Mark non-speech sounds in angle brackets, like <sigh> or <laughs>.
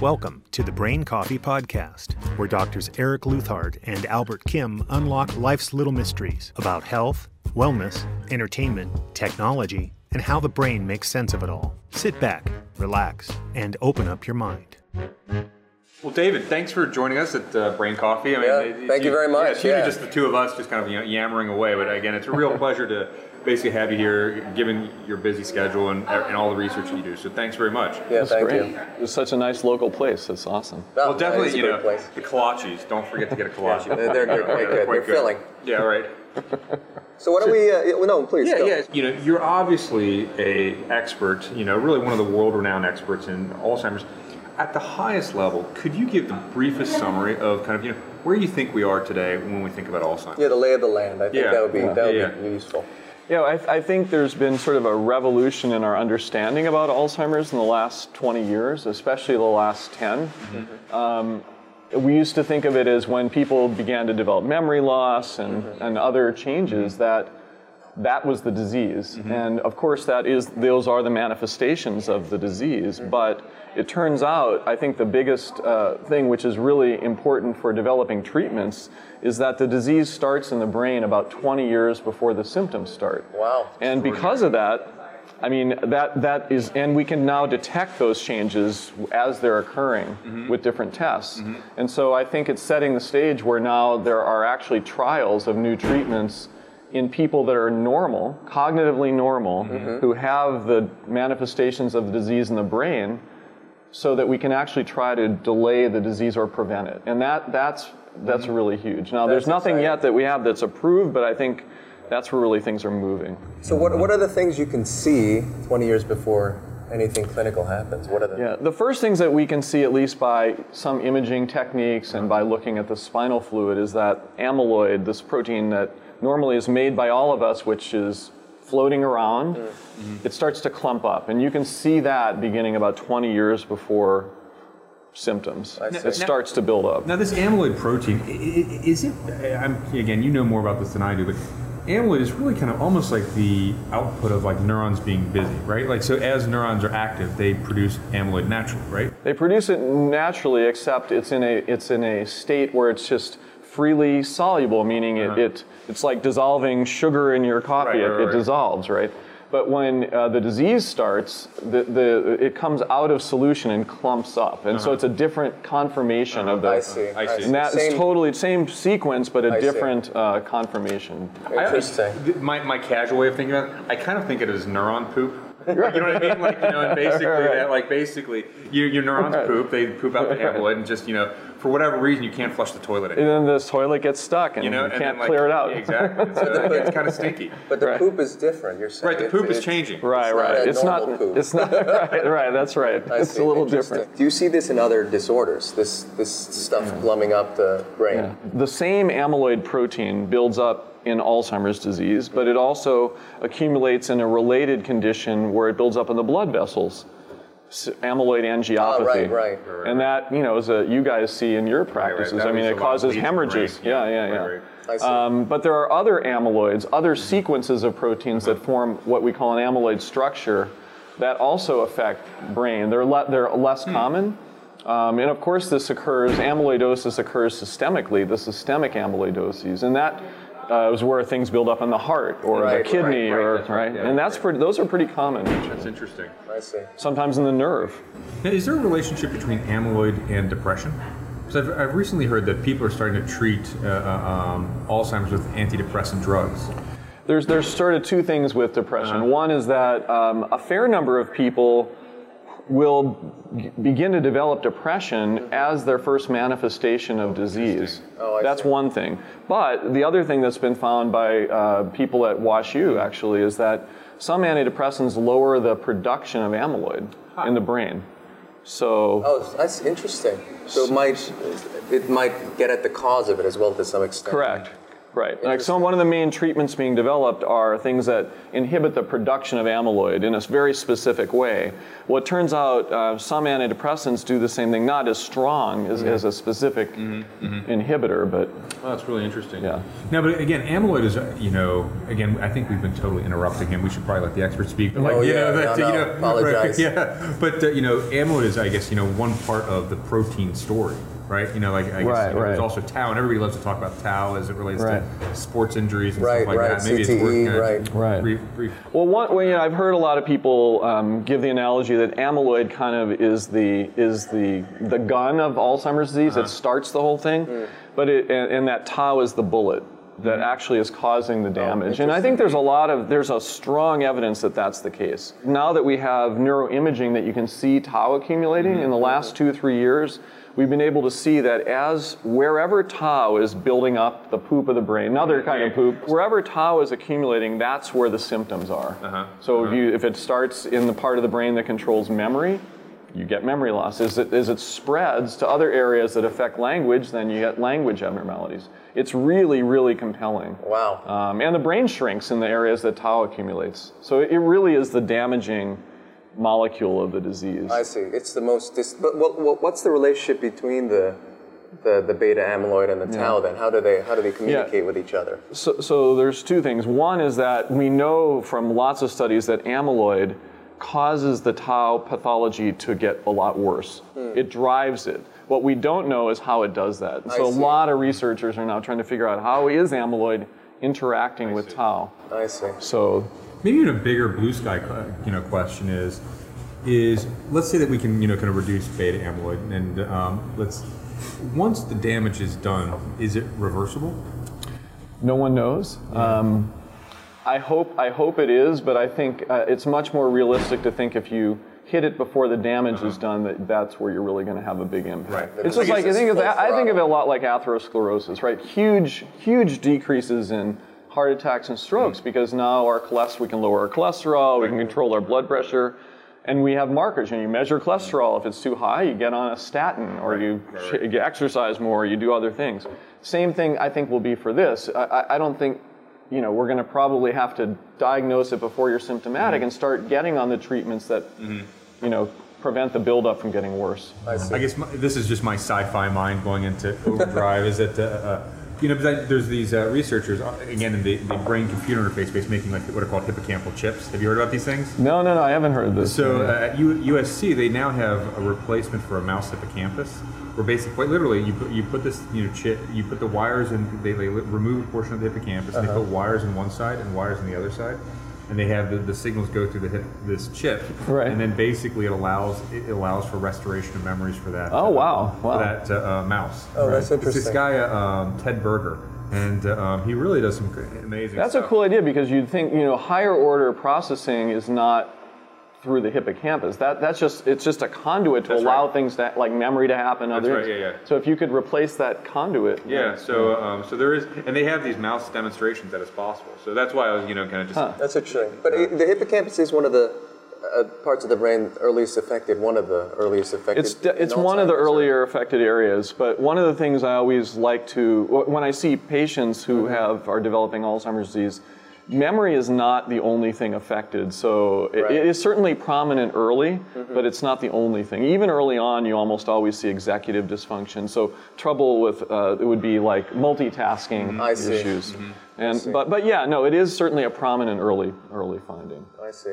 Welcome to the Brain Coffee Podcast, where doctors Eric Leuthardt and Albert Kim unlock life's little mysteries about health, wellness, entertainment, technology, and how the brain makes sense of it all. Sit back, relax, and open up your mind. Well, David, thanks for joining us at uh, Brain Coffee. I Yeah, it- thank you very much, Yeah, it's usually yeah. just the two of us, just kind of you know yammering away. But again, it's a real <laughs> pleasure to basically have you here, given your busy schedule and, and all the research that you do. So thanks very much. Yeah, That's thank great. you. It's such a nice local place. It's awesome. No, Well, definitely, it's a you great know, place. the kolaches. Don't forget to get a kolache. They're, they're, they're quite good. They're filling. Yeah, right. <laughs> So what do we? Uh, no, please. Yeah, go. yeah. You know, you're obviously a expert. You know, really one of the world-renowned experts in Alzheimer's. At the highest level, could you give the briefest summary of kind of you know where you think we are today when we think about Alzheimer's? Yeah, the lay of the land. I think Yeah. that would be that would Yeah, be yeah. Yeah, I, I think there's been sort of a revolution in our understanding about Alzheimer's in the last 20 years, especially the last 10. Mm-hmm. Um, we used to think of it as when people began to develop memory loss and, mm-hmm. and other changes mm-hmm. that that was the disease. Mm-hmm. And of course, that is those are the manifestations of the disease. Mm-hmm. But it turns out, I think the biggest uh, thing, which is really important for developing treatments, is that the disease starts in the brain about 20 years before the symptoms start. Wow. And because of that, I mean that that is, and we can now detect those changes as they're occurring mm-hmm. with different tests. And so I think it's setting the stage where now there are actually trials of new treatments in people that are normal, cognitively normal, mm-hmm. who have the manifestations of the disease in the brain, so that we can actually try to delay the disease or prevent it. And that that's that's mm-hmm. really huge. Now there's nothing exciting. yet that we have that's approved, but I think that's where really things are moving. So what what are the things you can see 20 years before anything clinical happens? What are the? Yeah, the first things that we can see, at least by some imaging techniques and by looking at the spinal fluid, is that amyloid, this protein that normally is made by all of us, which is floating around, mm-hmm. it starts to clump up. And you can see that beginning about 20 years before symptoms. I see. It starts to build up. Now, this amyloid protein, i- i- is it, I'm, again, you know more about this than I do, but amyloid is really kind of almost like the output of like neurons being busy, right? Like, so as neurons are active, they produce amyloid naturally, right? They produce it naturally, except it's in a it's in a state where it's just freely soluble, meaning it, it it's like dissolving sugar in your coffee. Right, it, right, it right. dissolves, right? But when uh, the disease starts, the, the it comes out of solution and clumps up, and so it's a different conformation of the. I see. I see. And that is Same- totally same sequence, but a I different uh, conformation. Interesting. th- my, my casual way of thinking about it, I kind of think it as neuron poop. <laughs> you know what I mean? Like, you know, and basically, that, like, basically, your, your neurons Right. poop, they poop out the <laughs> amyloid, and just, you know, for whatever reason, you can't flush the toilet And then this toilet gets stuck, and You know, you and can't then, like, clear it out. Exactly. <laughs> So it gets kind of stinky. But the Right. poop is different. You're saying Right, the poop is it's- changing. Right, It's not right. a It's not. poop. It's not. Right, right. That's right. I it's see. a little different. Do you see this in other disorders? This this stuff glumming up the brain. Yeah. The same amyloid protein builds up in Alzheimer's disease, but it also accumulates in a related condition where it builds up in the blood vessels, amyloid angiopathy. Oh, right, right. And that, you know, is a you guys see in your practices. I mean, it to a lot of causes bleeds in the hemorrhages. Yeah, yeah, yeah. Right, right. Um, but there are other amyloids, other sequences of proteins that form what we call an amyloid structure that also affect brain. They're, le- they're less common. Um, and of course, this occurs, amyloidosis occurs systemically, the systemic amyloidoses. And that uh, is where things build up in the heart or Right, the kidney, right, right, or, that's right, right? yeah, and that's pretty, those are pretty common, That's interesting. I see. sometimes in the nerve. Now, is there a relationship between amyloid and depression? Because I've, I've recently heard that people are starting to treat uh, uh, um, Alzheimer's with antidepressant drugs. There's, there's sort of two things with depression. One is that um, a fair number of people will begin to develop depression as their first manifestation of disease. Oh, that's see. one thing. But the other thing that's been found by uh, people at WashU actually is that some antidepressants lower the production of amyloid in the brain. So Oh, that's interesting. So it might it might get at the cause of it as well to some extent. correct. Right. Like so one of the main treatments being developed are things that inhibit the production of amyloid in a very specific way. Well, it turns out uh, some antidepressants do the same thing, not as strong as, as a specific inhibitor, but Oh, that's really interesting. Yeah. Now, but again, amyloid is, uh, you know, again, I think we've been totally interrupting him. We should probably let the expert speak. But like, Oh, you yeah, know, that, no, you know, <laughs> apologize. yeah. But uh, you know, amyloid is, I guess, you know, one part of the protein story, right? You know, like I guess Right, you know, there's also tau, and everybody loves to talk about tau as it relates Right. to sports injuries and Right, stuff like right, that. Maybe CTE, it's worth kind of right. Right. brief, brief. Well, one, well, you know, I've heard a lot of people um, give the analogy that amyloid kind of is the is the the gun of Alzheimer's disease. It starts the whole thing, but it, and, and that tau is the bullet that actually is causing the damage. and I think there's a lot of there's a strong evidence that that's the case. Now that we have neuroimaging that you can see tau accumulating in the last two three years. We've been able to see that as wherever tau is building up the poop of the brain, another kind of poop, wherever tau is accumulating, that's where the symptoms are. Uh-huh. So if, you, if it starts in the part of the brain that controls memory, you get memory loss. As it, as it spreads to other areas that affect language, then you get language abnormalities. It's really, really compelling. Wow. Um, and the brain shrinks in the areas that tau accumulates. So it really is the damaging molecule of the disease. I see. It's the most. Dis- but what, what, what's the relationship between the, the the beta amyloid and the tau? Then how do they how do they communicate with each other? So, so there's two things. One is that we know from lots of studies that amyloid causes the tau pathology to get a lot worse. It drives it. What we don't know is how it does that. Hmm. I so a see. lot of researchers are now trying to figure out how is amyloid interacting with tau. I see. So Maybe even a bigger blue sky, you know, question is, is let's say that we can, you know, kind of reduce beta amyloid, and um, let's once the damage is done, is it reversible? no one knows. Um, I hope I hope it is, but I think uh, it's much more realistic to think if you hit it before the damage is done, that that's where you're really going to have a big impact. Right. It's just like I think of I think of it a lot like atherosclerosis, right? Huge huge decreases in heart attacks and strokes because now our cholesterol we can lower our cholesterol, we can control our blood pressure. And we have markers. You, know, you measure cholesterol. If it's too high, you get on a statin, or you, you exercise more, you do other things. Same thing, I think, will be for this. I, I don't think you know, we're going to probably have to diagnose it before you're symptomatic and start getting on the treatments that, you know, prevent the buildup from getting worse. I see. I guess my, this is just my sci-fi mind going into overdrive. is that uh, uh, you know, there's these uh, researchers uh, again in the, the brain-computer interface space making like what are called hippocampal chips. Have you heard about these things? No, no, no, I haven't heard this. So uh, at U- USC, they now have a replacement for a mouse hippocampus, where basically, quite literally, you put you put this you know chip, you put the wires in, they, they remove a portion of the hippocampus, and they Uh-huh. put wires on one side and wires on the other side, and they have the, the signals go through the hip, this chip, Right. and then basically it allows it allows for restoration of memories for that. Oh, uh, wow. Wow. that uh, uh, mouse. Oh, that's It's this guy, uh, um, Ted Berger, and uh, um, he really does some amazing. That's a cool idea because you'd think, you know, higher order processing is not through the hippocampus. That that's just it's just a conduit to That's allow right. things that like memory to happen. That's right, things. yeah, yeah. So if you could replace that conduit, Yeah, so um, so there is, and they have these mouse demonstrations that it's possible. So that's why I was, you know, kind of just That's interesting. But it, the hippocampus is one of the uh, parts of the brain earliest affected. One of the earliest affected. It's, de- it's one of the Alzheimer's, or- earlier affected areas, but one of the things I always like to, wh- when I see patients who Mm-hmm. have are developing Alzheimer's disease, memory is not the only thing affected. So it- Right. Mm-hmm. it is certainly prominent early, but it's not the only thing. Even early on, you almost always see executive dysfunction. So trouble with uh, it would be like multitasking I see. issues. And but but yeah, no, it is certainly a prominent early early finding. I see.